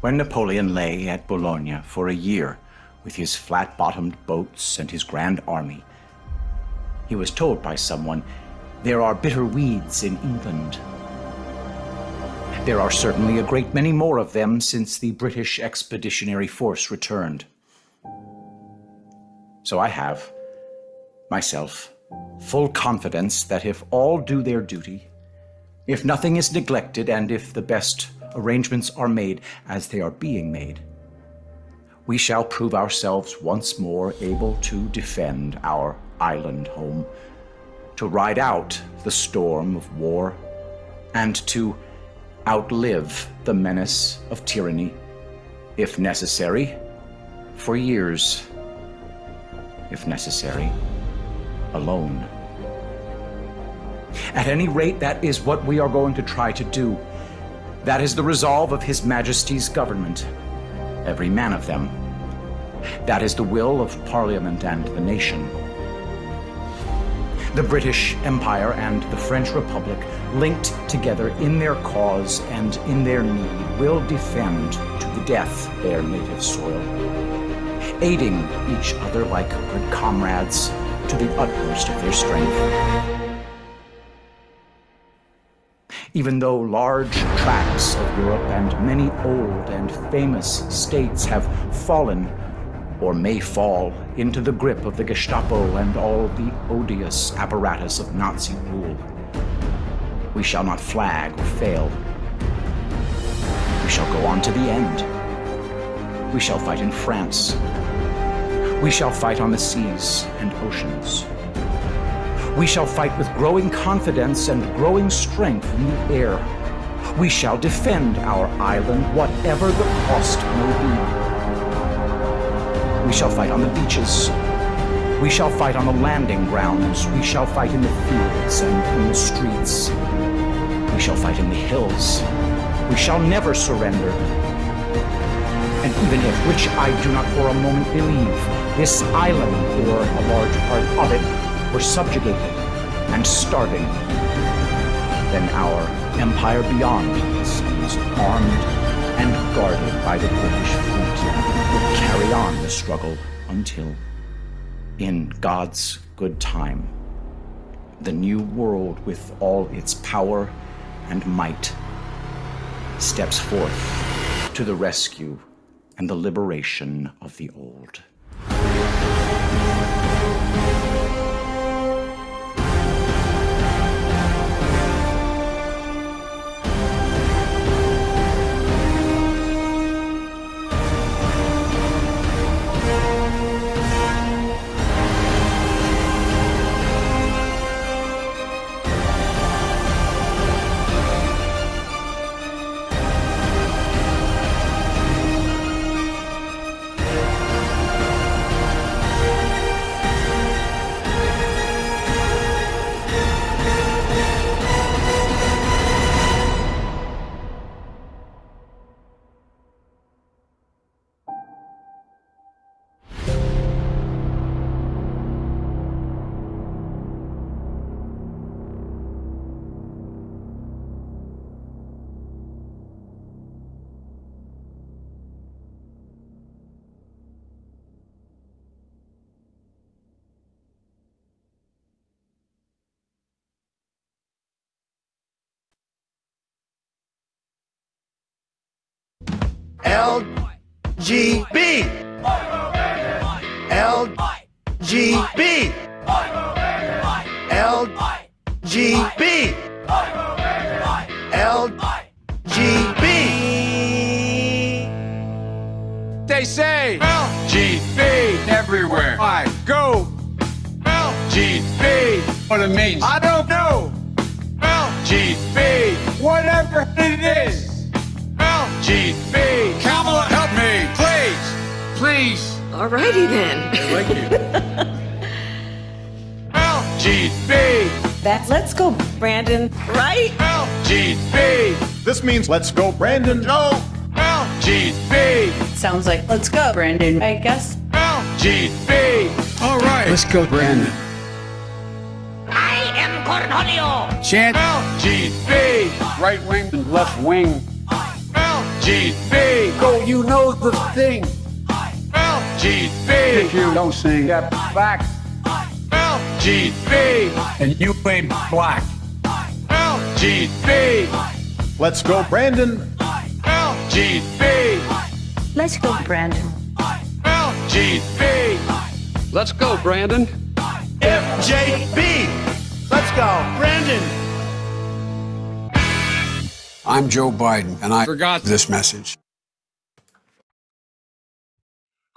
When Napoleon lay at Boulogne for a year with his flat bottomed boats and his grand army, he was told by someone, There are bitter weeds in England. There are certainly a great many more of them since the British Expeditionary Force returned. So I have, myself, full confidence that if all do their duty, if nothing is neglected, and if the best arrangements are made as they are being made, we shall prove ourselves once more able to defend our island home, to ride out the storm of war, and to outlive the menace of tyranny, if necessary, for years, if necessary, alone. At any rate, that is what we are going to try to do. That is the resolve of His Majesty's government, every man of them. That is the will of Parliament and the nation. The British Empire and the French Republic, linked together in their cause and in their need, will defend to the death their native soil, aiding each other like good comrades to the utmost of their strength even though large tracts of Europe and many old and famous states have fallen or may fall into the grip of the Gestapo and all the odious apparatus of Nazi rule. We shall not flag or fail. We shall go on to the end. We shall fight in France. We shall fight on the seas and oceans. We shall fight with growing confidence and growing strength in the air. We shall defend our island, whatever the cost may be. We shall fight on the beaches. We shall fight on the landing grounds. We shall fight in the fields and in the streets. We shall fight in the hills. We shall never surrender. And even if, which I do not for a moment believe, this island, or a large part of it, were subjugated and starving, then our empire beyond stands armed and guarded by the British fleet will carry on the struggle until, in God's good time, the new world with all its power and might steps forth to the rescue and the liberation of the old. L G B L G B L G B L G B They say LGB everywhere. I go LGB what it means. I don't know. LGB. Whatever it is. LGB. Kamala, help me, please. Please. Alrighty then. Thank you. LGB. That's let's go, Brandon. Right? LGB. This means let's go, Brandon. Joe. LGB. Sounds like let's go, Brandon. I guess. LGB. All right. Let's go, Brandon. I am Cornholio. Chant LGB. right wing and left wing. LGB. Go, you know the thing. LGB. If you don't sing that back LGB. and you ain't black. LGB. Let's go, Brandon. LGB. Let's go, Brandon. LGB. Let's go, Brandon. FJB. Let's go, Brandon. I'm Joe Biden, and I Forgot this message.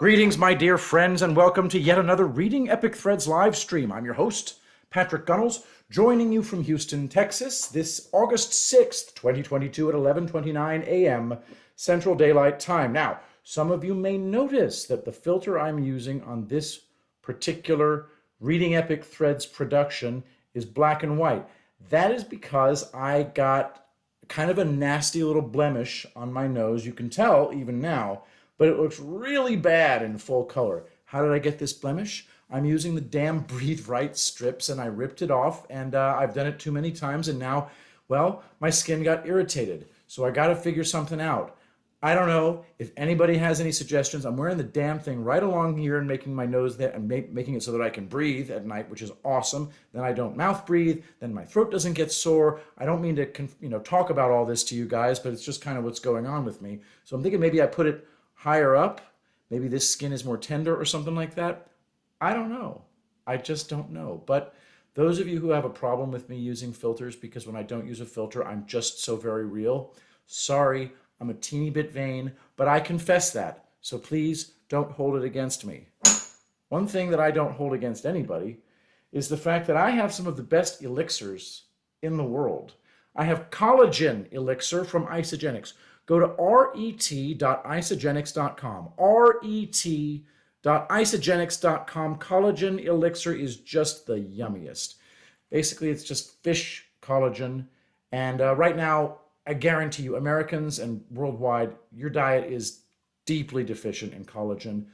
Greetings, my dear friends, and welcome to yet another Reading Epic Threads live stream. I'm your host, Patrick Gunnels, joining you from Houston, Texas, this August 6th, 2022 at 11:29 a.m. Central Daylight Time. Now, some of you may notice that the filter I'm using on this particular Reading Epic Threads production is black and white. That is because I got kind of a nasty little blemish on my nose. You can tell even now, but it looks really bad in full color. How did I get this blemish? I'm using the damn Breathe Right strips and I ripped it off and uh, I've done it too many times and now, well, my skin got irritated. So I got to figure something out. I don't know if anybody has any suggestions. I'm wearing the damn thing right along here and making my nose that and ma- making it so that I can breathe at night, which is awesome. Then I don't mouth breathe. Then my throat doesn't get sore. I don't mean to you know talk about all this to you guys, but it's just kind of what's going on with me. So I'm thinking maybe I put it higher up. Maybe this skin is more tender or something like that. I don't know. I just don't know. But those of you who have a problem with me using filters because when I don't use a filter, I'm just so very real. Sorry, I'm a teeny bit vain, but I confess that. So please don't hold it against me. One thing that I don't hold against anybody is the fact that I have some of the best elixirs in the world. I have collagen elixir from Isagenix. Go to ret.isagenix.com. ret.isagenix.com. Collagen elixir is just the yummiest. Basically, it's just fish collagen. And uh, right now, I guarantee you, Americans and worldwide, your diet is deeply deficient in collagen.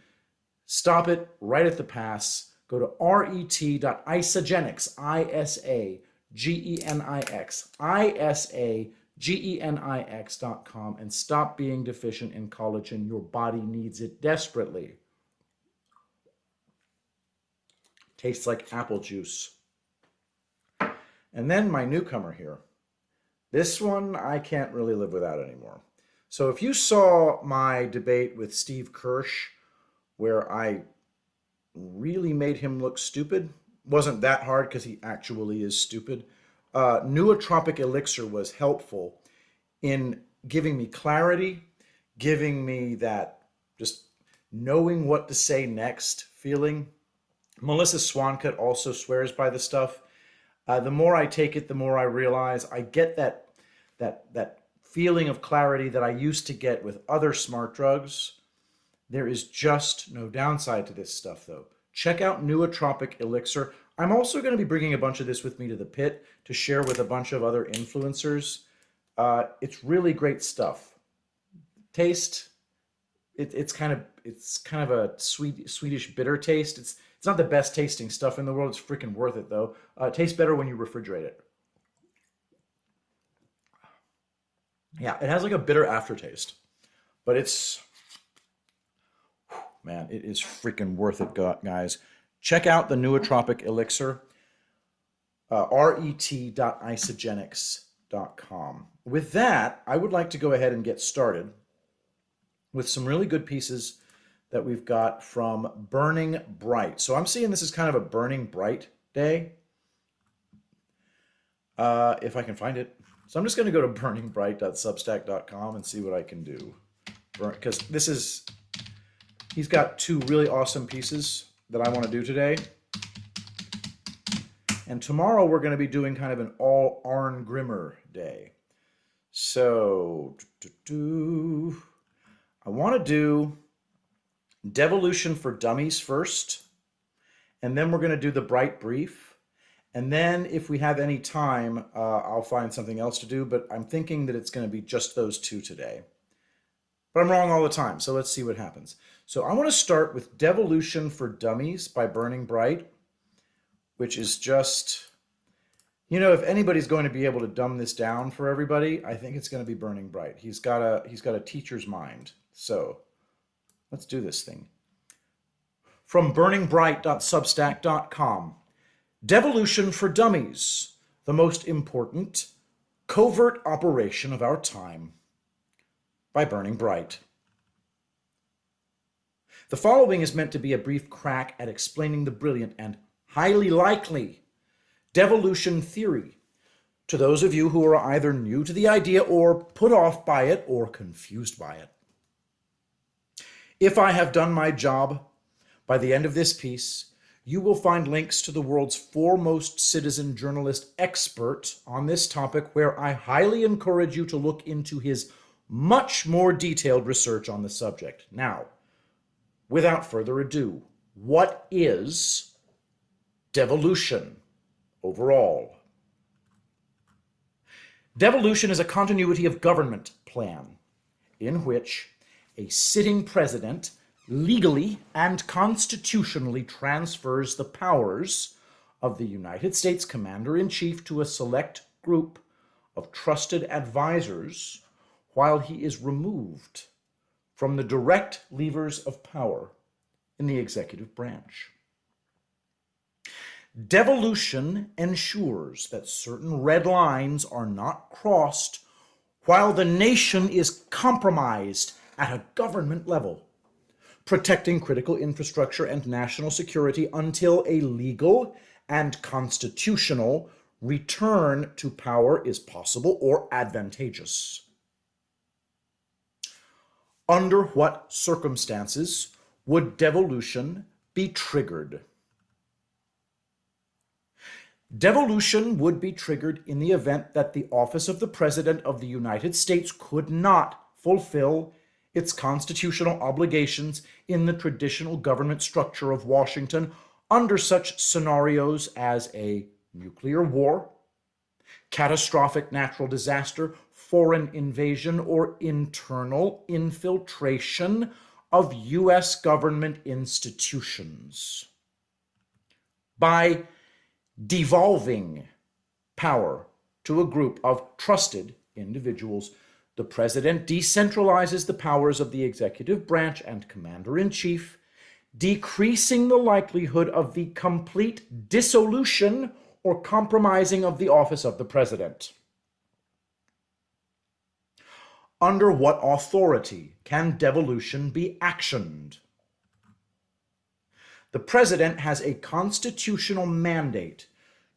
Stop it right at the pass. Go to ret.isagenix, I S A G E N I X, I S A G E N I X dot com, and stop being deficient in collagen. Your body needs it desperately. Tastes like apple juice. And then my newcomer here. This one I can't really live without anymore. So if you saw my debate with Steve Kirsch, where I really made him look stupid, wasn't that hard because he actually is stupid. Uh, Nootropic Elixir was helpful in giving me clarity, giving me that just knowing what to say next feeling. Melissa Swancutt also swears by the stuff. Uh, the more I take it, the more I realize I get that that that feeling of clarity that I used to get with other smart drugs. There is just no downside to this stuff, though. Check out Nootropic Elixir. I'm also going to be bringing a bunch of this with me to the pit to share with a bunch of other influencers. Uh, it's really great stuff. Taste, it, it's kind of it's kind of a sweet Swedish bitter taste. It's it's not the best tasting stuff in the world. It's freaking worth it though. Uh, it tastes better when you refrigerate it. Yeah, it has like a bitter aftertaste, but it's man, it is freaking worth it, guys. Check out the nootropic elixir, uh, ret.isagenix.com. With that, I would like to go ahead and get started with some really good pieces that we've got from Burning Bright. So I'm seeing this is kind of a Burning Bright day, uh, if I can find it. So I'm just going to go to burningbright.substack.com and see what I can do. Because this is, he's got two really awesome pieces that I want to do today. And tomorrow we're going to be doing kind of an all Arn Grimmer day. So, I want to do Devolution for Dummies first, and then we're going to do the Bright Brief. And then, if we have any time, uh, I'll find something else to do, but I'm thinking that it's going to be just those two today. But I'm wrong all the time, so let's see what happens. So I want to start with Devolution for Dummies by Burning Bright, which is just, you know, if anybody's going to be able to dumb this down for everybody, I think it's going to be Burning Bright. He's got a he's got a teacher's mind. So let's do this thing. From burningbright.substack.com. Devolution for Dummies, the most important covert operation of our time by Burning Bright. The following is meant to be a brief crack at explaining the brilliant and highly likely devolution theory to those of you who are either new to the idea or put off by it or confused by it. If I have done my job by the end of this piece, you will find links to the world's foremost citizen journalist expert on this topic, where I highly encourage you to look into his much more detailed research on the subject. Now, without further ado, what is devolution overall? Devolution is a continuity of government plan in which a sitting president legally and constitutionally transfers the powers of the United States Commander in Chief to a select group of trusted advisors while he is removed from the direct levers of power in the executive branch. Devolution ensures that certain red lines are not crossed while the nation is compromised at a government level, protecting critical infrastructure and national security until a legal and constitutional return to power is possible or advantageous. Under what circumstances would devolution be triggered? Devolution would be triggered in the event that the office of the President of the United States could not fulfill its constitutional obligations in the traditional government structure of Washington under such scenarios as a nuclear war, catastrophic natural disaster, foreign invasion, or internal infiltration of U.S. government institutions. By devolving power to a group of trusted individuals, the president decentralizes the powers of the executive branch and commander in chief, decreasing the likelihood of the complete dissolution or compromising of the office of the president. Under what authority can devolution be actioned? The president has a constitutional mandate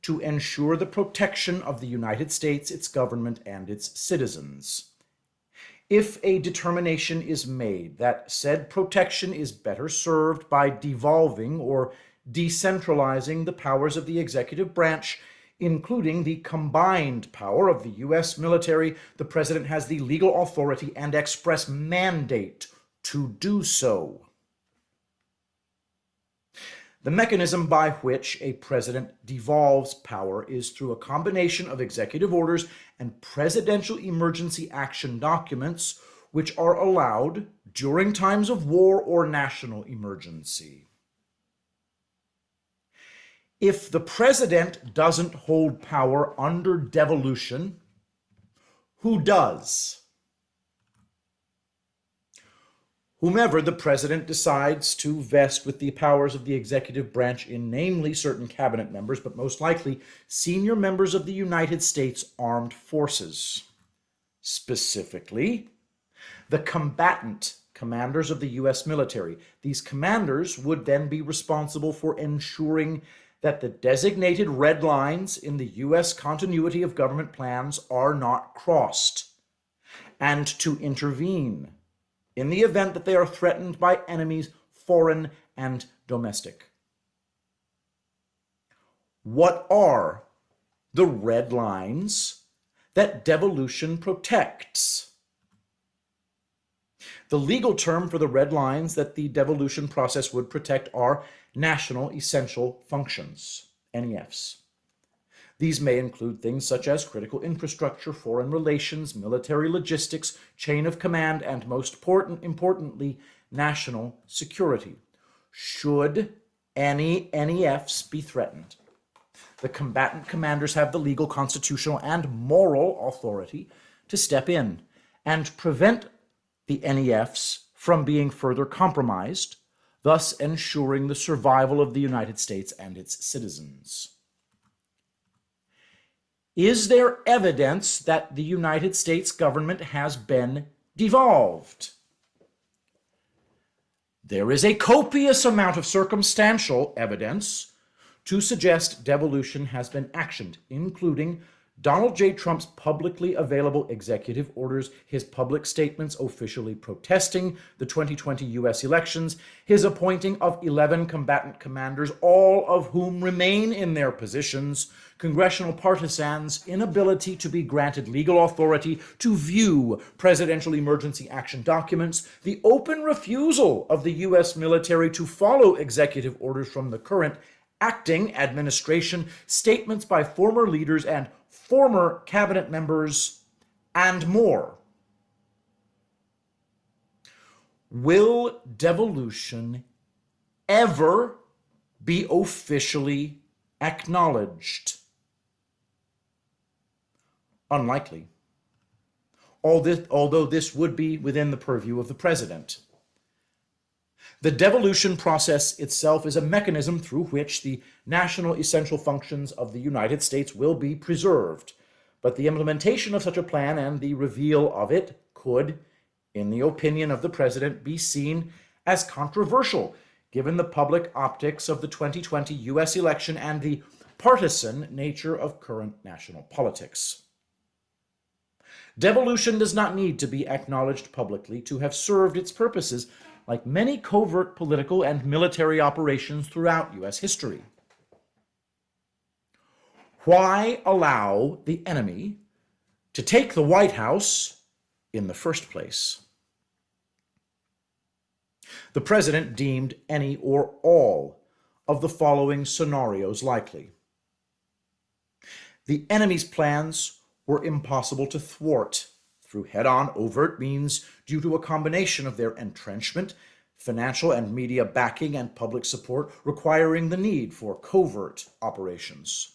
to ensure the protection of the United States, its government, and its citizens if a determination is made that said protection is better served by devolving or decentralizing the powers of the executive branch, including the combined power of the U.S. military, the President has the legal authority and express mandate to do so. The mechanism by which a president devolves power is through a combination of executive orders and presidential emergency action documents, which are allowed during times of war or national emergency. If the president doesn't hold power under devolution, who does? whomever the president decides to vest with the powers of the executive branch in, namely certain cabinet members, but most likely senior members of the United States Armed Forces. Specifically, the combatant commanders of the U.S. military. These commanders would then be responsible for ensuring that the designated red lines in the U.S. continuity of government plans are not crossed, and to intervene in the event that they are threatened by enemies, foreign and domestic. What are the red lines that devolution protects? The legal term for the red lines that the devolution process would protect are national essential functions, NEFs. These may include things such as critical infrastructure, foreign relations, military logistics, chain of command, and most important, importantly, national security. Should any NEFs be threatened, the combatant commanders have the legal, constitutional, and moral authority to step in and prevent the NEFs from being further compromised, thus ensuring the survival of the United States and its citizens. Is there evidence that the United States government has been devolved? There is a copious amount of circumstantial evidence to suggest devolution has been actioned, including Donald J. Trump's publicly available executive orders, his public statements officially protesting the 2020 U.S. elections, his appointing of 11 combatant commanders, all of whom remain in their positions, congressional partisans' inability to be granted legal authority to view presidential emergency action documents, the open refusal of the U.S. military to follow executive orders from the current acting administration, statements by former leaders and former cabinet members, and more. Will devolution ever be officially acknowledged? Unlikely. Although this would be within the purview of the president. The devolution process itself is a mechanism through which the national essential functions of the United States will be preserved, but the implementation of such a plan and the reveal of it could, in the opinion of the president, be seen as controversial given the public optics of the 2020 US election and the partisan nature of current national politics. Devolution does not need to be acknowledged publicly to have served its purposes like many covert political and military operations throughout U.S. history. Why allow the enemy to take the White House in the first place? The president deemed any or all of the following scenarios likely. The enemy's plans were impossible to thwart through head on overt means due to a combination of their entrenchment, financial and media backing, and public support, requiring the need for covert operations.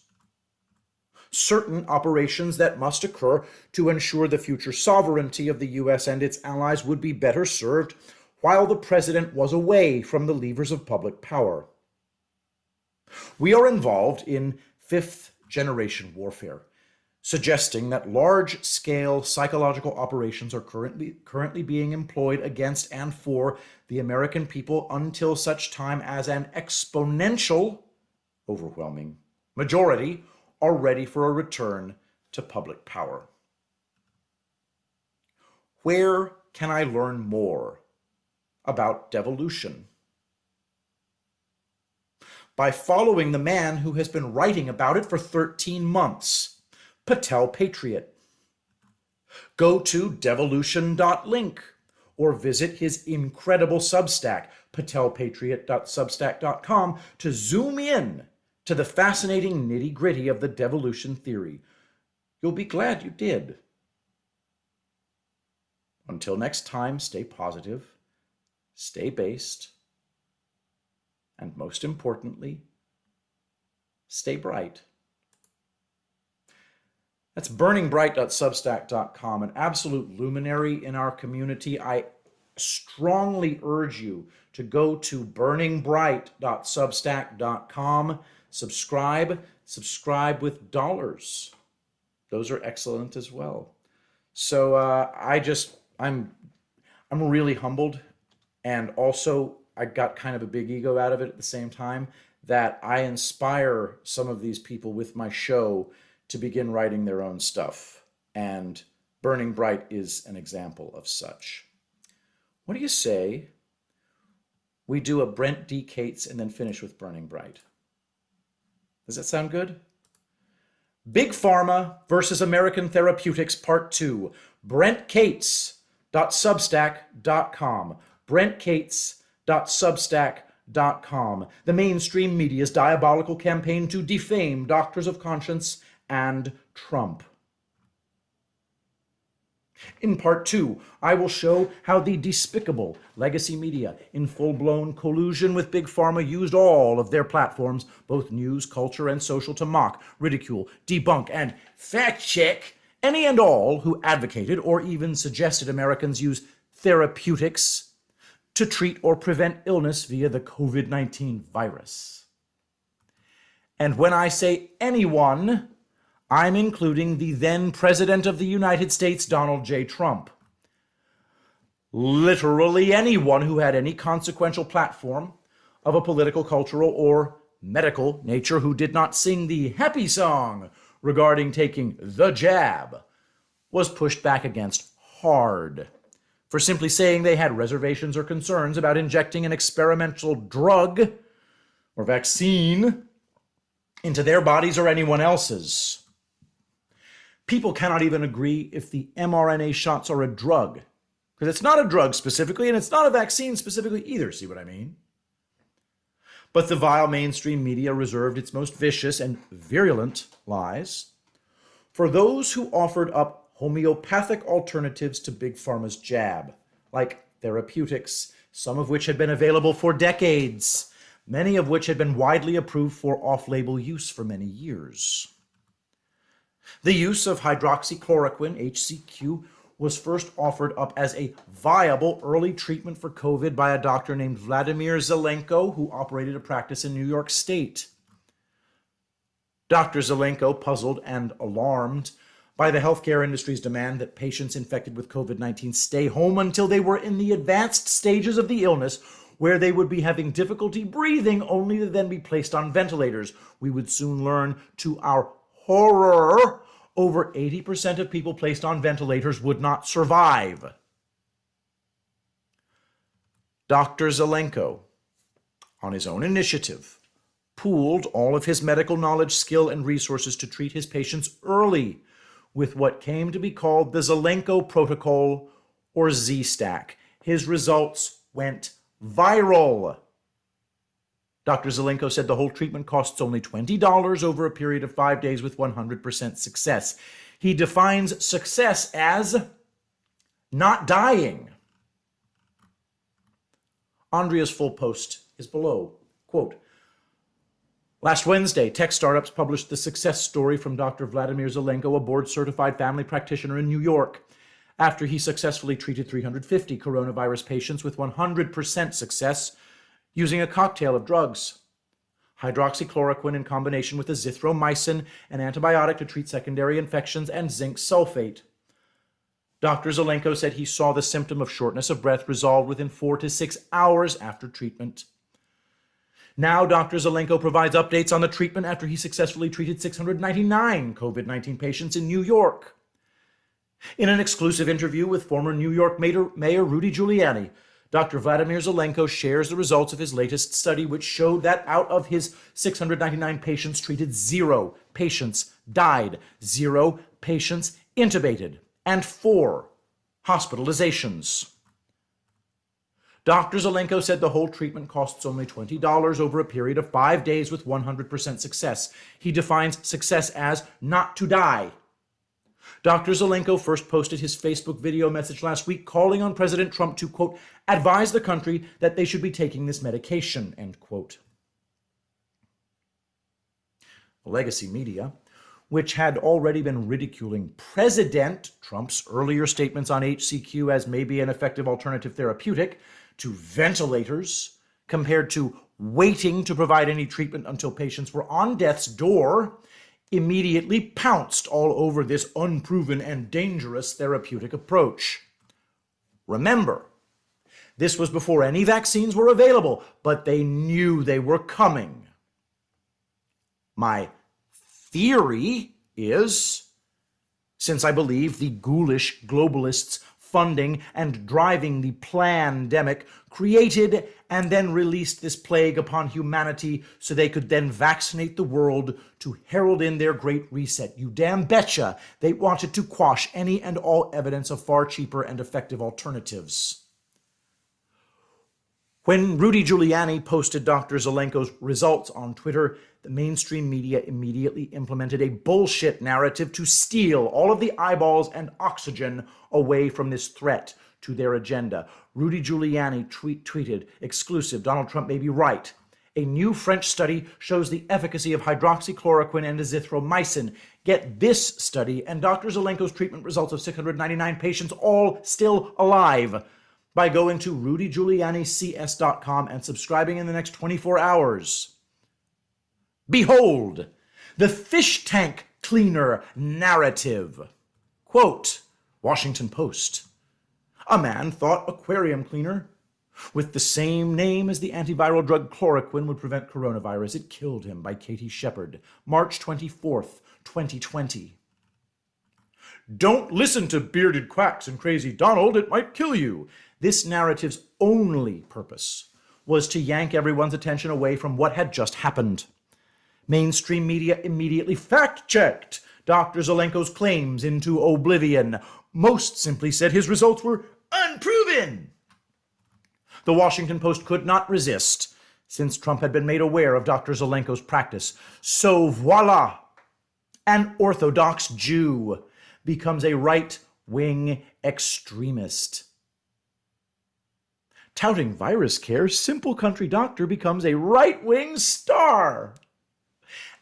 Certain operations that must occur to ensure the future sovereignty of the U.S. and its allies would be better served while the president was away from the levers of public power. We are involved in fifth generation warfare suggesting that large scale psychological operations are currently, currently being employed against and for the American people until such time as an exponential, overwhelming majority are ready for a return to public power. Where can I learn more about devolution? By following the man who has been writing about it for 13 months. Patel Patriot. Go to devolution.link or visit his incredible Substack, patelpatriot.substack.com, to zoom in to the fascinating nitty gritty of the devolution theory. You'll be glad you did. Until next time, stay positive, stay based, and most importantly, stay bright. That's burningbright.substack.com, an absolute luminary in our community. I strongly urge you to go to burningbright.substack.com, subscribe, subscribe with dollars. Those are excellent as well. So uh, I just I'm I'm really humbled, and also I got kind of a big ego out of it at the same time that I inspire some of these people with my show to begin writing their own stuff. And Burning Bright is an example of such. What do you say we do a Brent D. Cates and then finish with Burning Bright? Does that sound good? Big Pharma versus American Therapeutics Part 2. Brent Cates.substack.com. Brent Cates.substack.com. The mainstream media's diabolical campaign to defame doctors of conscience and Trump. In part two, I will show how the despicable legacy media, in full blown collusion with Big Pharma, used all of their platforms, both news, culture, and social, to mock, ridicule, debunk, and fact check any and all who advocated or even suggested Americans use therapeutics to treat or prevent illness via the COVID 19 virus. And when I say anyone, I'm including the then President of the United States, Donald J. Trump. Literally anyone who had any consequential platform of a political, cultural, or medical nature who did not sing the happy song regarding taking the jab was pushed back against hard for simply saying they had reservations or concerns about injecting an experimental drug or vaccine into their bodies or anyone else's. People cannot even agree if the mRNA shots are a drug, because it's not a drug specifically, and it's not a vaccine specifically either. See what I mean? But the vile mainstream media reserved its most vicious and virulent lies for those who offered up homeopathic alternatives to Big Pharma's jab, like therapeutics, some of which had been available for decades, many of which had been widely approved for off label use for many years. The use of hydroxychloroquine, HCQ, was first offered up as a viable early treatment for COVID by a doctor named Vladimir Zelenko, who operated a practice in New York State. Dr. Zelenko, puzzled and alarmed by the healthcare industry's demand that patients infected with COVID 19 stay home until they were in the advanced stages of the illness, where they would be having difficulty breathing, only to then be placed on ventilators. We would soon learn to our horror over 80% of people placed on ventilators would not survive. Dr. Zelenko, on his own initiative, pooled all of his medical knowledge, skill, and resources to treat his patients early with what came to be called the Zelenko Protocol or Z Stack. His results went viral. Dr. Zelenko said the whole treatment costs only $20 over a period of five days with 100% success. He defines success as not dying. Andrea's full post is below. Quote Last Wednesday, tech startups published the success story from Dr. Vladimir Zelenko, a board certified family practitioner in New York, after he successfully treated 350 coronavirus patients with 100% success using a cocktail of drugs hydroxychloroquine in combination with azithromycin, an antibiotic to treat secondary infections, and zinc sulfate. Dr. Zelenko said he saw the symptom of shortness of breath resolved within four to six hours after treatment. Now, Dr. Zelenko provides updates on the treatment after he successfully treated 699 COVID 19 patients in New York. In an exclusive interview with former New York Mayor, Mayor Rudy Giuliani, Dr. Vladimir Zelenko shares the results of his latest study, which showed that out of his 699 patients treated, zero patients died, zero patients intubated, and four hospitalizations. Dr. Zelenko said the whole treatment costs only $20 over a period of five days with 100% success. He defines success as not to die. Dr. Zelenko first posted his Facebook video message last week calling on President Trump to, quote, advise the country that they should be taking this medication, end quote. Legacy media, which had already been ridiculing President Trump's earlier statements on HCQ as maybe an effective alternative therapeutic to ventilators compared to waiting to provide any treatment until patients were on death's door, immediately pounced all over this unproven and dangerous therapeutic approach. Remember, this was before any vaccines were available, but they knew they were coming. My theory is since I believe the ghoulish globalists funding, and driving the plandemic, created and then released this plague upon humanity so they could then vaccinate the world to herald in their great reset. You damn betcha they wanted to quash any and all evidence of far cheaper and effective alternatives. When Rudy Giuliani posted Dr. Zelenko's results on Twitter, the mainstream media immediately implemented a bullshit narrative to steal all of the eyeballs and oxygen away from this threat to their agenda. Rudy Giuliani tweet, tweeted, exclusive, Donald Trump may be right. A new French study shows the efficacy of hydroxychloroquine and azithromycin. Get this study and Dr. Zelenko's treatment results of 699 patients, all still alive, by going to rudygiulianics.com and subscribing in the next 24 hours. Behold, the fish tank cleaner narrative. Quote, Washington Post. A man thought aquarium cleaner with the same name as the antiviral drug chloroquine would prevent coronavirus. It killed him by Katie Shepherd, March 24th, 2020. Don't listen to bearded quacks and crazy Donald, it might kill you. This narrative's only purpose was to yank everyone's attention away from what had just happened. Mainstream media immediately fact checked Dr. Zelenko's claims into oblivion. Most simply said his results were unproven. The Washington Post could not resist, since Trump had been made aware of Dr. Zelenko's practice. So voila! An Orthodox Jew becomes a right wing extremist. Touting virus care, Simple Country Doctor becomes a right wing star.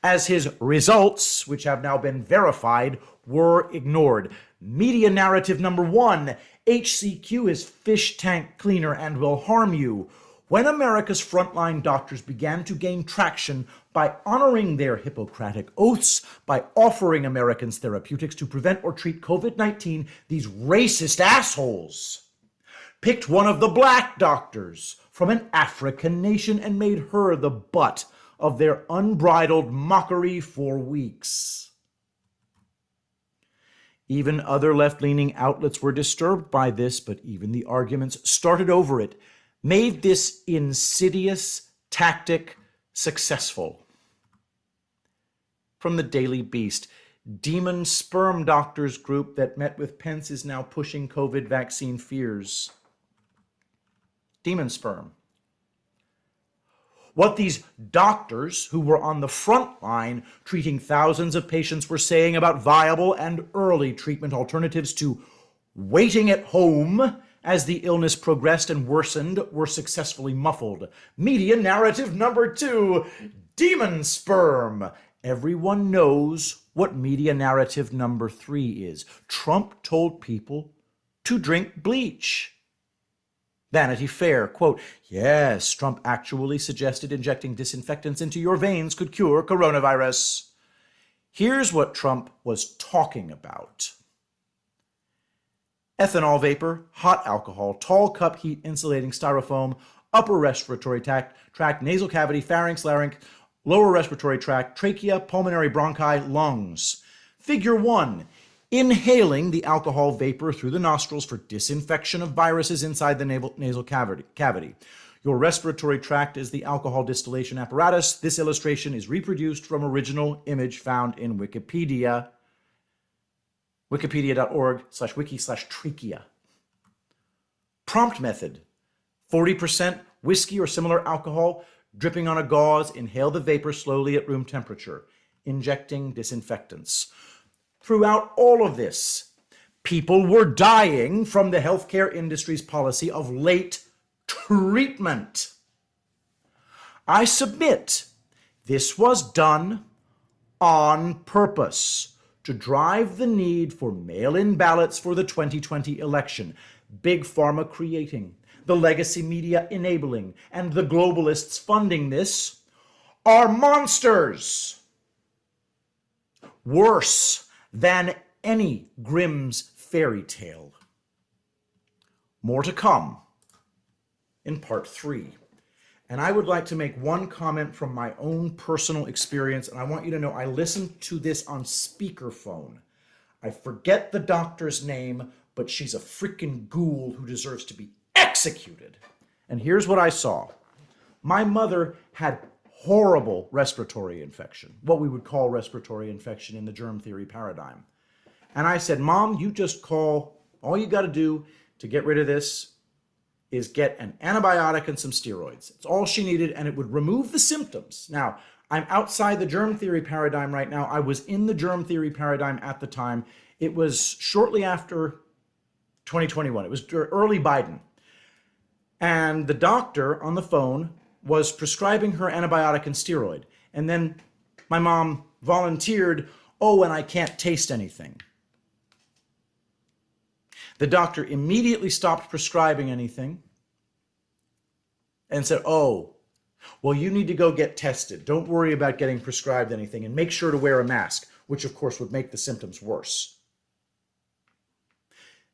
As his results, which have now been verified, were ignored. Media narrative number one HCQ is fish tank cleaner and will harm you. When America's frontline doctors began to gain traction by honoring their Hippocratic oaths, by offering Americans therapeutics to prevent or treat COVID 19, these racist assholes picked one of the black doctors from an African nation and made her the butt of their unbridled mockery for weeks. Even other left leaning outlets were disturbed by this, but even the arguments started over it made this insidious tactic successful. From the Daily Beast, Demon Sperm Doctors group that met with Pence is now pushing COVID vaccine fears. Demon sperm. What these doctors who were on the front line treating thousands of patients were saying about viable and early treatment alternatives to waiting at home as the illness progressed and worsened were successfully muffled. Media narrative number two demon sperm. Everyone knows what media narrative number three is. Trump told people to drink bleach. Vanity Fair, quote, Yes, Trump actually suggested injecting disinfectants into your veins could cure coronavirus. Here's what Trump was talking about ethanol vapor, hot alcohol, tall cup heat insulating styrofoam, upper respiratory tract, tract, nasal cavity, pharynx, larynx, lower respiratory tract, trachea, pulmonary bronchi, lungs. Figure 1 inhaling the alcohol vapor through the nostrils for disinfection of viruses inside the nasal cavity. Your respiratory tract is the alcohol distillation apparatus. This illustration is reproduced from original image found in Wikipedia, wikipedia.org slash wiki slash trachea. Prompt method 40% whiskey or similar alcohol, dripping on a gauze, inhale the vapor slowly at room temperature, injecting disinfectants. Throughout all of this, people were dying from the healthcare industry's policy of late treatment. I submit this was done on purpose to drive the need for mail in ballots for the 2020 election. Big Pharma creating, the legacy media enabling, and the globalists funding this are monsters. Worse than any Grimm's fairy tale. More to come in part three. And I would like to make one comment from my own personal experience, and I want you to know I listened to this on speakerphone. I forget the doctor's name, but she's a freaking ghoul who deserves to be executed. And here's what I saw my mother had horrible respiratory infection, what we would call respiratory infection in the germ theory paradigm. And I said, Mom, you just call, all you got to do to get rid of this is get an antibiotic and some steroids. It's all she needed, and it would remove the symptoms. Now, I'm outside the germ theory paradigm right now. I was in the germ theory paradigm at the time. It was shortly after 2021, it was early Biden. And the doctor on the phone was prescribing her antibiotic and steroid. And then my mom volunteered, Oh, and I can't taste anything. The doctor immediately stopped prescribing anything and said, Oh, well, you need to go get tested. Don't worry about getting prescribed anything and make sure to wear a mask, which of course would make the symptoms worse.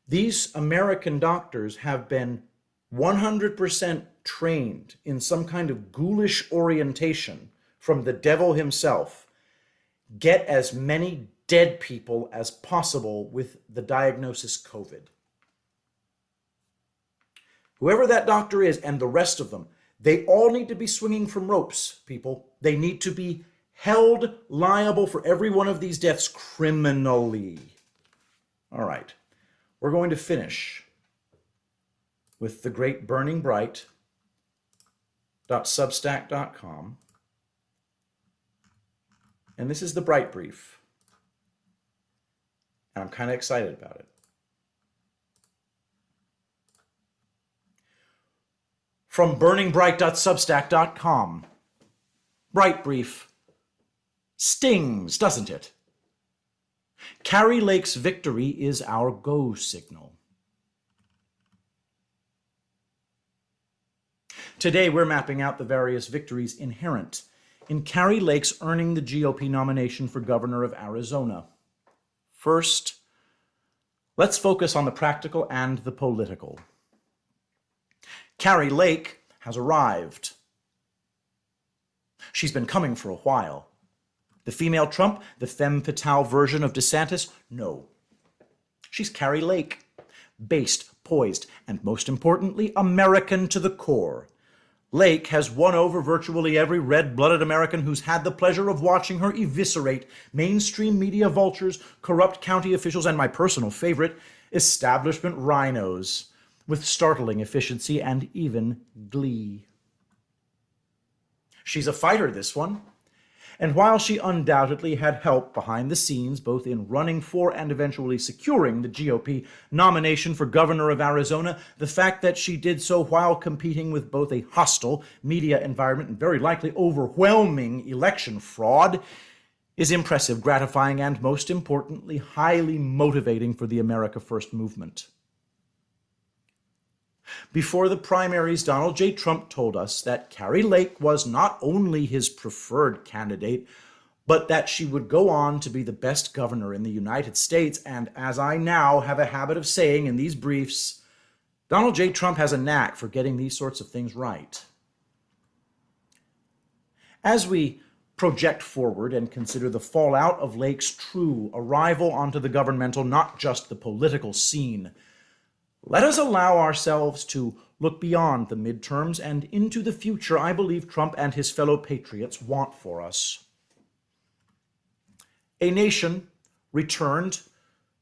These American doctors have been 100% trained in some kind of ghoulish orientation from the devil himself. Get as many dead people as possible with the diagnosis COVID. Whoever that doctor is and the rest of them, they all need to be swinging from ropes, people. They need to be held liable for every one of these deaths criminally. All right, we're going to finish with the great Burning Bright. Substack.com. And this is the Bright Brief. And I'm kind of excited about it. From burningbright.substack.com. Bright Brief. Stings, doesn't it? Kari Lake's victory is our go signal. Today, we're mapping out the various victories inherent in Kari Lake's earning the GOP nomination for governor of Arizona. First, let's focus on the practical and the political. Kari Lake has arrived. She's been coming for a while. The female Trump, the femme fatale version of DeSantis? No. She's Kari Lake, based, poised, and most importantly, American to the core. Lake has won over virtually every red blooded American who's had the pleasure of watching her eviscerate mainstream media vultures, corrupt county officials, and my personal favorite, establishment RINOs, with startling efficiency and even glee. She's a fighter, this one. And while she undoubtedly had help behind the scenes, both in running for and eventually securing the GOP nomination for governor of Arizona, the fact that she did so while competing with both a hostile media environment and very likely overwhelming election fraud is impressive, gratifying, and most importantly, highly motivating for the America First movement. Before the primaries, Donald J. Trump told us that Kari Lake was not only his preferred candidate, but that she would go on to be the best governor in the United States. And as I now have a habit of saying in these briefs, Donald J. Trump has a knack for getting these sorts of things right. As we project forward and consider the fallout of Lake's true arrival onto the governmental, not just the political scene, let us allow ourselves to look beyond the midterms and into the future I believe Trump and his fellow patriots want for us. A nation returned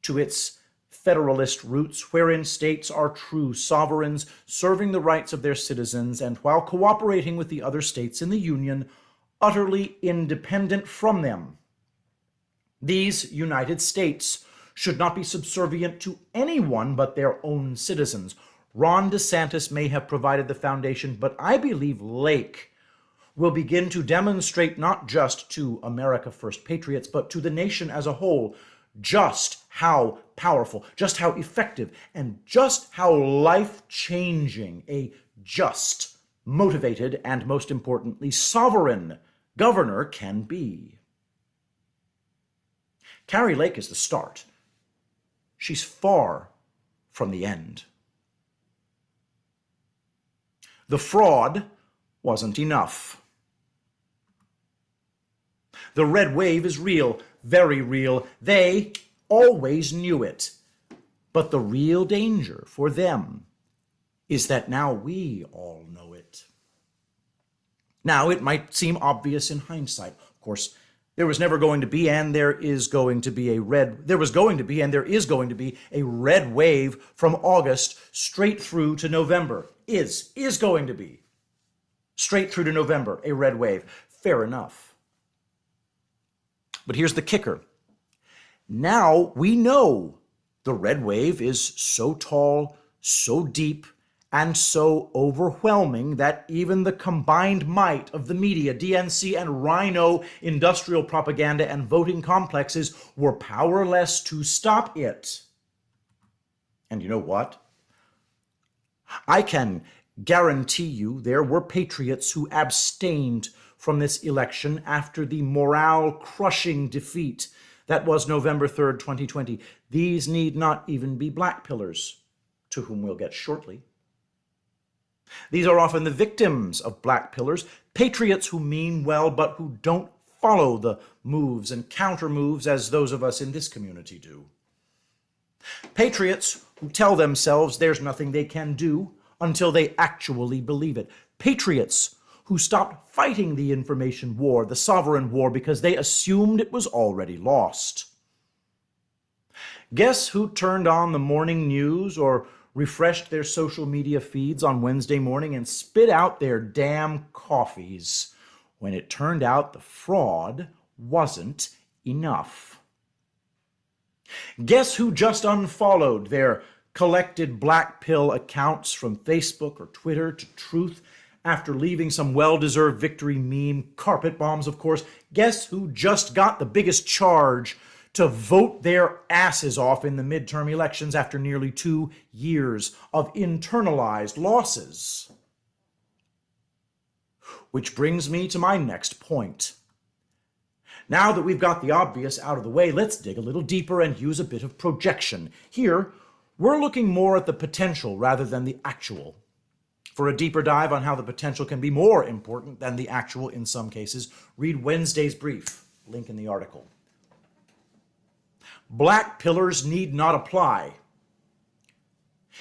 to its federalist roots, wherein states are true sovereigns, serving the rights of their citizens, and while cooperating with the other states in the Union, utterly independent from them. These United States should not be subservient to anyone but their own citizens. Ron DeSantis may have provided the foundation, but I believe Lake will begin to demonstrate not just to America First patriots, but to the nation as a whole just how powerful, just how effective, and just how life changing a just, motivated, and most importantly, sovereign governor can be. Kari Lake is the start she's far from the end. The fraud wasn't enough. The red wave is real, very real. They always knew it. But the real danger for them is that now we all know it. Now, it might seem obvious in hindsight. Of course, there was never going to be, and there is going to be a red, there was going to be, and there is going to be a red wave from August straight through to November. Is, is going to be. Straight through to November, a red wave. Fair enough. But here's the kicker. Now we know the red wave is so tall, so deep, and so overwhelming that even the combined might of the media, DNC and RINO industrial propaganda and voting complexes were powerless to stop it. And you know what? I can guarantee you there were patriots who abstained from this election after the morale crushing defeat that was November 3rd, 2020. These need not even be black pillars, to whom we'll get shortly. These are often the victims of black pillars, patriots who mean well but who don't follow the moves and counter moves as those of us in this community do. Patriots who tell themselves there's nothing they can do until they actually believe it. Patriots who stopped fighting the information war, the sovereign war, because they assumed it was already lost. Guess who turned on the morning news or refreshed their social media feeds on Wednesday morning and spit out their damn coffees when it turned out the fraud wasn't enough. Guess who just unfollowed their collected black pill accounts from Facebook or Twitter to Truth after leaving some well deserved victory meme, carpet bombs, of course? Guess who just got the biggest charge to vote their asses off in the midterm elections after nearly two years of internalized losses. Which brings me to my next point. Now that we've got the obvious out of the way, let's dig a little deeper and use a bit of projection. Here, we're looking more at the potential rather than the actual. For a deeper dive on how the potential can be more important than the actual in some cases, read Wednesday's brief, link in the article black pillars need not apply.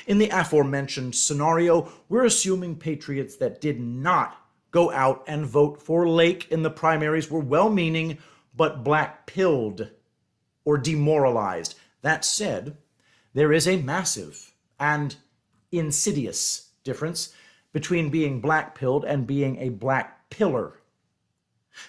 In the aforementioned scenario, we're assuming patriots that did not go out and vote for Lake in the primaries were well meaning but black pilled or demoralized. That said, there is a massive and insidious difference between being black pilled and being a black pillar.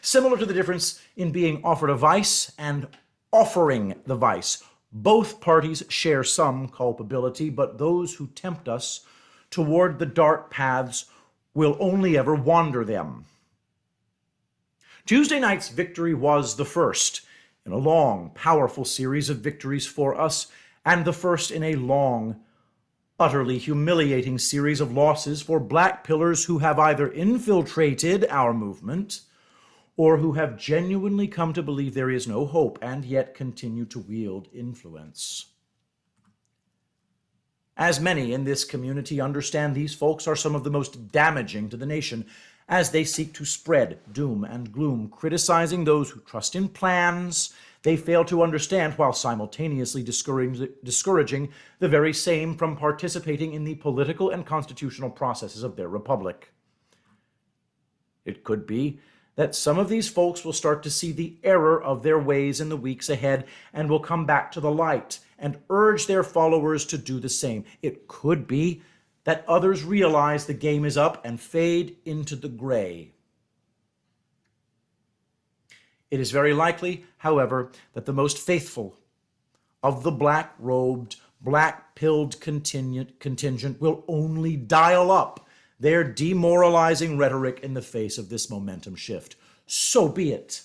Similar to the difference in being offered a vice and offering the vice. Both parties share some culpability, but those who tempt us toward the dark paths will only ever wander them. Tuesday night's victory was the first in a long, powerful series of victories for us, and the first in a long, utterly humiliating series of losses for black pillars who have either infiltrated our movement or who have genuinely come to believe there is no hope and yet continue to wield influence. As many in this community understand, these folks are some of the most damaging to the nation as they seek to spread doom and gloom, criticizing those who trust in plans they fail to understand while simultaneously discouraging the very same from participating in the political and constitutional processes of their republic. It could be that some of these folks will start to see the error of their ways in the weeks ahead and will come back to the light and urge their followers to do the same. It could be that others realize the game is up and fade into the gray. It is very likely, however, that the most faithful of the black robed, black pilled contingent, contingent will only dial up their demoralizing rhetoric in the face of this momentum shift. So be it.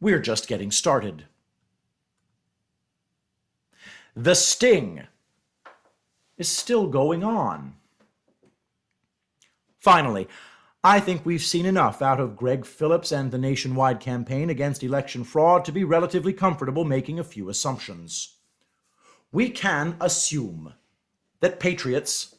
We're just getting started. The sting is still going on. Finally, I think we've seen enough out of Greg Phillips and the nationwide campaign against election fraud to be relatively comfortable making a few assumptions. We can assume that patriots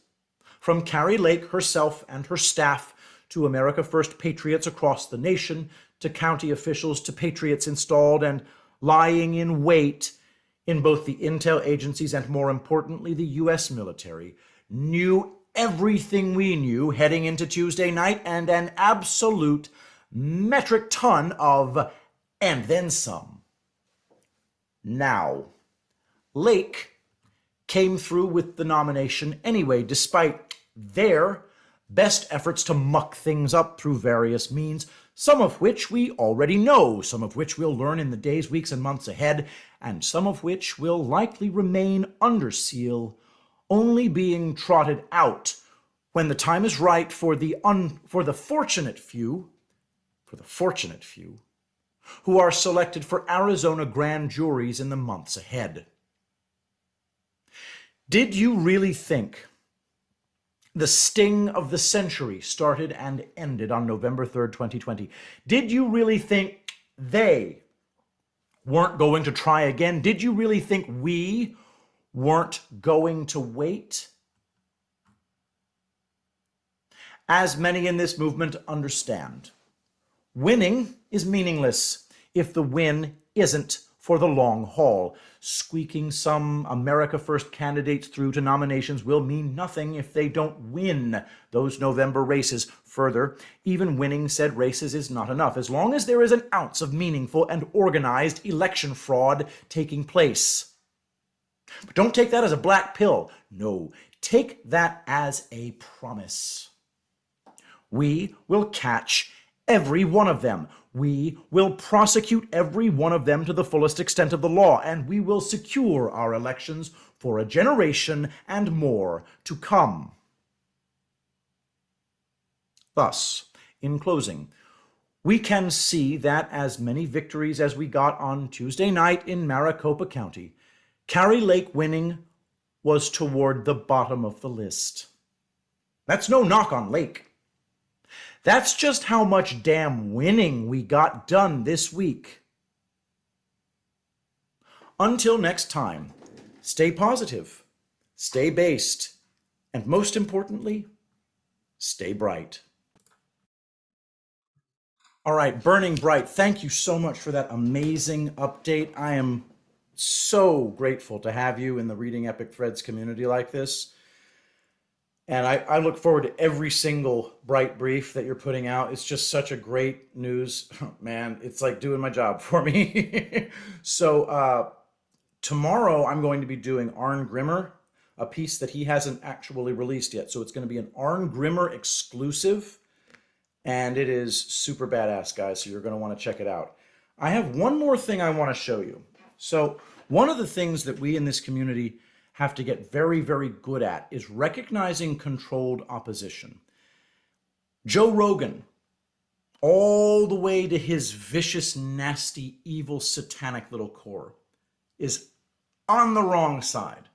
from Kari Lake herself and her staff to America First patriots across the nation, to county officials, to patriots installed and lying in wait in both the intel agencies and, more importantly, the U.S. military, knew everything we knew heading into Tuesday night and an absolute metric ton of, and then some. Now, Lake came through with the nomination anyway, despite their best efforts to muck things up through various means, some of which we already know, some of which we'll learn in the days, weeks, and months ahead, and some of which will likely remain under seal, only being trotted out when the time is right for the un, for the fortunate few, for the fortunate few, who are selected for Arizona grand juries in the months ahead. Did you really think the sting of the century started and ended on November 3rd, 2020? Did you really think they weren't going to try again? Did you really think we weren't going to wait? As many in this movement understand, winning is meaningless if the win isn't for the long haul. Squeaking some America First candidates through to nominations will mean nothing if they don't win those November races. Further, even winning said races is not enough as long as there is an ounce of meaningful and organized election fraud taking place. But don't take that as a black pill. No, take that as a promise. We will catch every one of them. We will prosecute every one of them to the fullest extent of the law, and we will secure our elections for a generation and more to come. Thus, in closing, we can see that as many victories as we got on Tuesday night in Maricopa County, Kari Lake winning was toward the bottom of the list. That's no knock on Lake. That's just how much damn winning we got done this week. Until next time, stay positive, stay based, and most importantly, stay bright. All right, Burning Bright, thank you so much for that amazing update. I am so grateful to have you in the Reading Epic Threads community like this. And I, I look forward to every single bright brief that you're putting out. It's just such a great news. Man, it's like doing my job for me. so, uh, tomorrow I'm going to be doing Arn Grimmer, a piece that he hasn't actually released yet. So, it's going to be an Arn Grimmer exclusive. And it is super badass, guys. So, you're going to want to check it out. I have one more thing I want to show you. So, one of the things that we in this community have to get very, very good at is recognizing controlled opposition. Joe Rogan, all the way to his vicious, nasty, evil, satanic little core, is on the wrong side.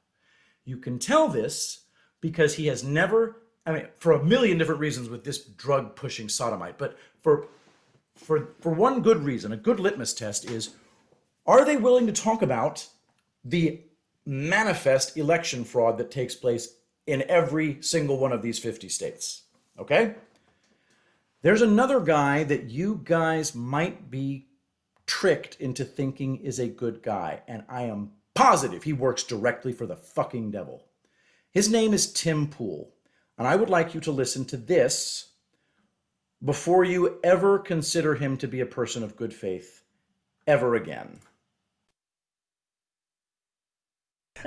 You can tell this because he has never, I mean, for a million different reasons with this drug pushing sodomite, but for for for one good reason, a good litmus test is are they willing to talk about the manifest election fraud that takes place in every single one of these 50 states. Okay? There's another guy that you guys might be tricked into thinking is a good guy, and I am positive he works directly for the fucking devil. His name is Tim Pool, and I would like you to listen to this before you ever consider him to be a person of good faith ever again.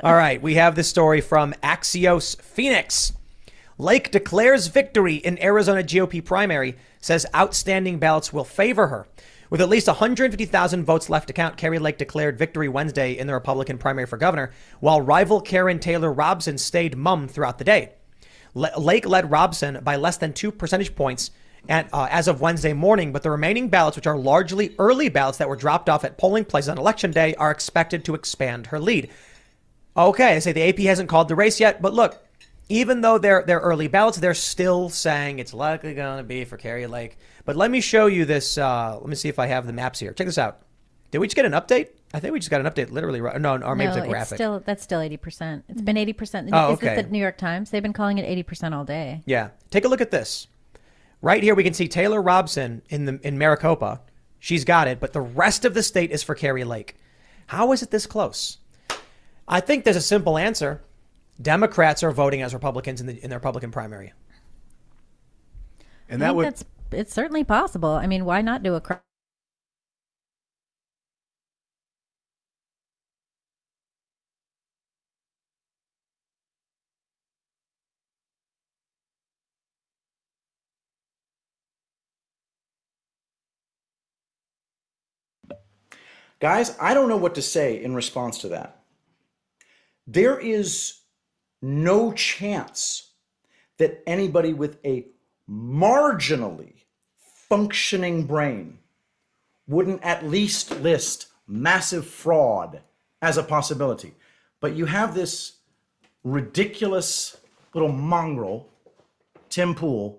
All right, we have this story from Axios Phoenix. Lake declares victory in Arizona GOP primary, says outstanding ballots will favor her. With at least 150,000 votes left to count, Kari Lake declared victory Wednesday in the Republican primary for governor, while rival Karrin Taylor Robson stayed mum throughout the day. Lake led Robson by less than two percentage points at, uh, as of Wednesday morning, but the remaining ballots, which are largely early ballots that were dropped off at polling places on election day, are expected to expand her lead. Okay, they say the AP hasn't called the race yet, but look, even though they're they're early ballots, they're still saying it's likely going to be for Kari Lake. But let me show you this. Uh, let me see if I have the maps here. Check this out. Did we just get an update? I think we just got an update, literally. Right? No, or maybe no, it's a graphic. still that's still eighty percent. It's been eighty percent. Oh, Is okay. this the New York Times? They've been calling it eighty percent all day. Yeah, take a look at this. Right here, we can see Taylor Robson in the in Maricopa. She's got it, but the rest of the state is for Kari Lake. How is it this close? I think there's a simple answer. Democrats are voting as Republicans in the in the Republican primary. And I that think would that's it's certainly possible. I mean, why not do a cr- Guys, I don't know what to say in response to that. There is no chance that anybody with a marginally functioning brain wouldn't at least list massive fraud as a possibility. But you have this ridiculous little mongrel, Tim Pool,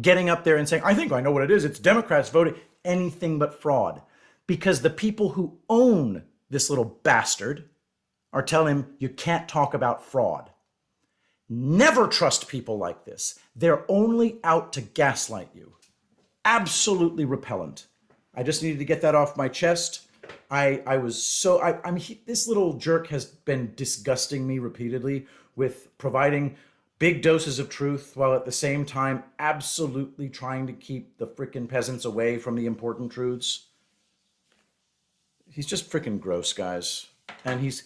getting up there and saying, I think I know what it is. It's Democrats voting anything but fraud. Because the people who own this little bastard are telling him you can't talk about fraud. Never trust people like this. They're only out to gaslight you. Absolutely repellent. I just needed to get that off my chest. I I was so I I mean he, this little jerk has been disgusting me repeatedly with providing big doses of truth while at the same time absolutely trying to keep the frickin' peasants away from the important truths. He's just frickin' gross, guys. And he's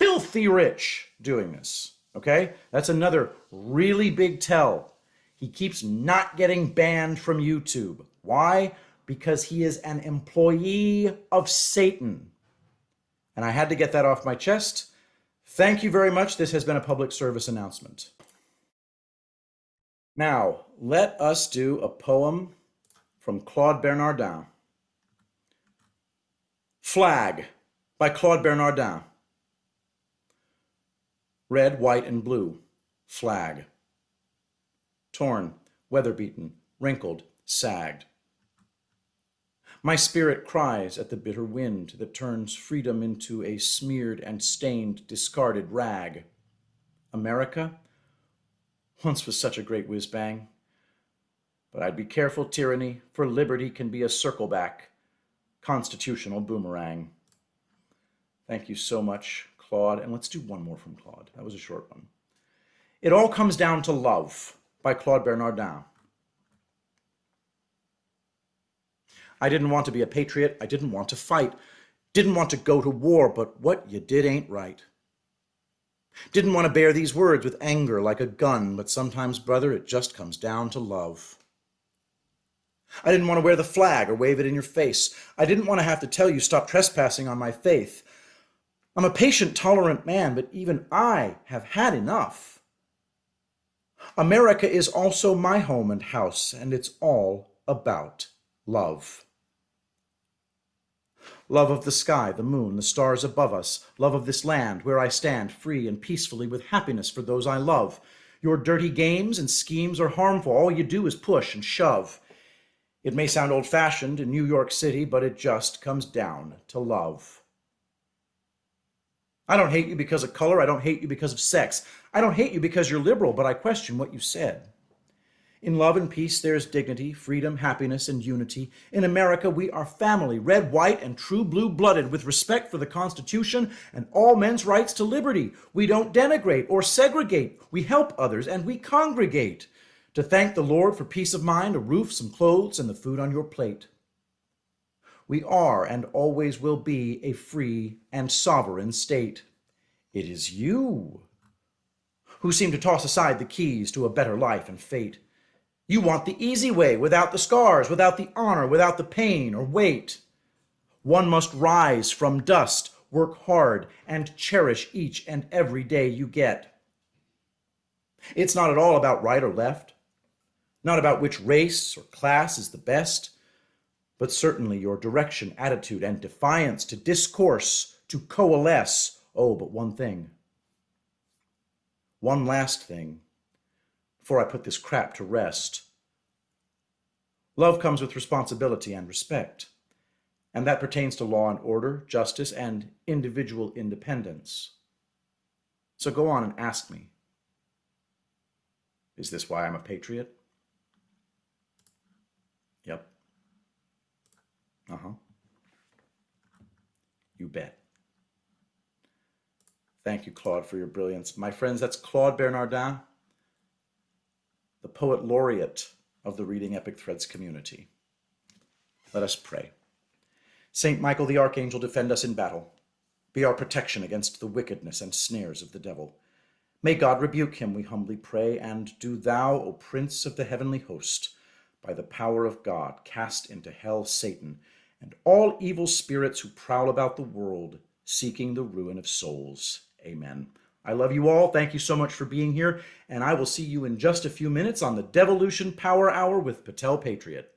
filthy rich doing this. Okay? That's another really big tell. He keeps not getting banned from YouTube. Why? Because he is an employee of Satan. And I had to get that off my chest. Thank you very much. This has been a public service announcement. Now, let us do a poem from Claude Bernardin. Flag by Claude Bernardin. Red, white, and blue. Flag. Torn, weather beaten, wrinkled, sagged. My spirit cries at the bitter wind that turns freedom into a smeared and stained, discarded rag. America once was such a great whiz bang. But I'd be careful, tyranny, for liberty can be a circleback, constitutional boomerang. Thank you so much, Claude. And let's do one more from Claude. That was a short one. It all comes down to love by Claude Bernardin. I didn't want to be a patriot. I didn't want to fight. Didn't want to go to war, but what you did ain't right. Didn't want to bear these words with anger like a gun, but sometimes, brother, it just comes down to love. I didn't want to wear the flag or wave it in your face. I didn't want to have to tell you stop trespassing on my faith. I'm a patient, tolerant man, but even I have had enough. America is also my home and house, and it's all about love. Love of the sky, the moon, the stars above us. Love of this land where I stand free and peacefully with happiness for those I love. Your dirty games and schemes are harmful. All you do is push and shove. It may sound old fashioned in New York City, but it just comes down to love. I don't hate you because of color. I don't hate you because of sex. I don't hate you because you're liberal, but I question what you said. In love and peace, there is dignity, freedom, happiness, and unity. In America, we are family, red, white, and true blue blooded, with respect for the Constitution and all men's rights to liberty. We don't denigrate or segregate. We help others and we congregate to thank the Lord for peace of mind, a roof, some clothes, and the food on your plate. We are and always will be a free and sovereign state. It is you who seem to toss aside the keys to a better life and fate. You want the easy way, without the scars, without the honor, without the pain or weight. One must rise from dust, work hard, and cherish each and every day you get. It's not at all about right or left, not about which race or class is the best, but certainly your direction, attitude, and defiance to discourse, to coalesce. Oh, but one thing. One last thing before I put this crap to rest. Love comes with responsibility and respect, and that pertains to law and order, justice, and individual independence. So go on and ask me Is this why I'm a patriot? Uh huh. You bet. Thank you, Claude, for your brilliance. My friends, that's Claude Bernardin, the poet laureate of the Reading Epic Threads community. Let us pray. Saint Michael the Archangel, defend us in battle. Be our protection against the wickedness and snares of the devil. May God rebuke him, we humbly pray, and do thou, O Prince of the heavenly host, by the power of God, cast into hell Satan and all evil spirits who prowl about the world, seeking the ruin of souls. Amen. I love you all. Thank you so much for being here, and I will see you in just a few minutes on the Devolution Power Hour with Patel Patriot.